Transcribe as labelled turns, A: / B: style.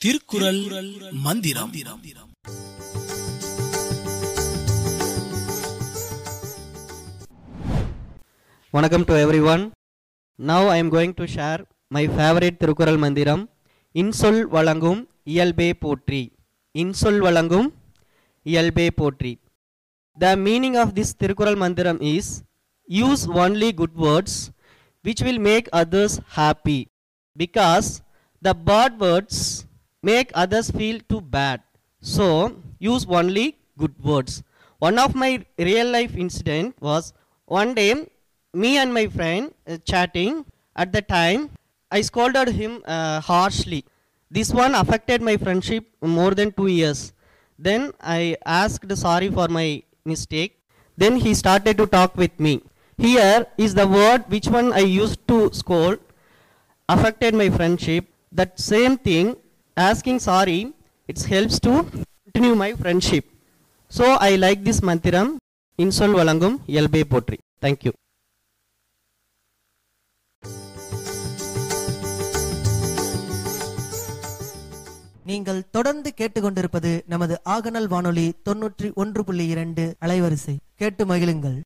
A: திருக்குறள் மந்திரம்
B: Vanakkam to everyone. Now I am going to share my favorite Tirukural Mandiram. இன்சொல் வழங்கும் இயல்பே போற்றி இன்சொல் வழங்கும் இயல்பே போற்றி The meaning of this Tirukural Mandiram is use only good words which will make others happy because the bad words make others feel too bad. So use only good words. One of my real life incident was one day me and my friend uh, chatting. At the time i scolded him uh, harshly. This one affected my friendship more than 2 years. Then i asked sorry for my mistake. Then he started to talk with me. Here is the word which one i used to scold. Affected my friendship. That same thing asking sorry it helps to continue my friendship. So i like this மந்திரம் இன்சொல் வழங்கும் இயல்பே போற்றி thank you
C: நீங்கள் தொடர்ந்து கேட்டுக்கொண்டிருப்பது நமது ஆகநல் வானொலி தொன்னூற்றி ஒன்று புள்ளி இரண்டு அலைவரிசை. கேட்டு மகிழுங்கள்.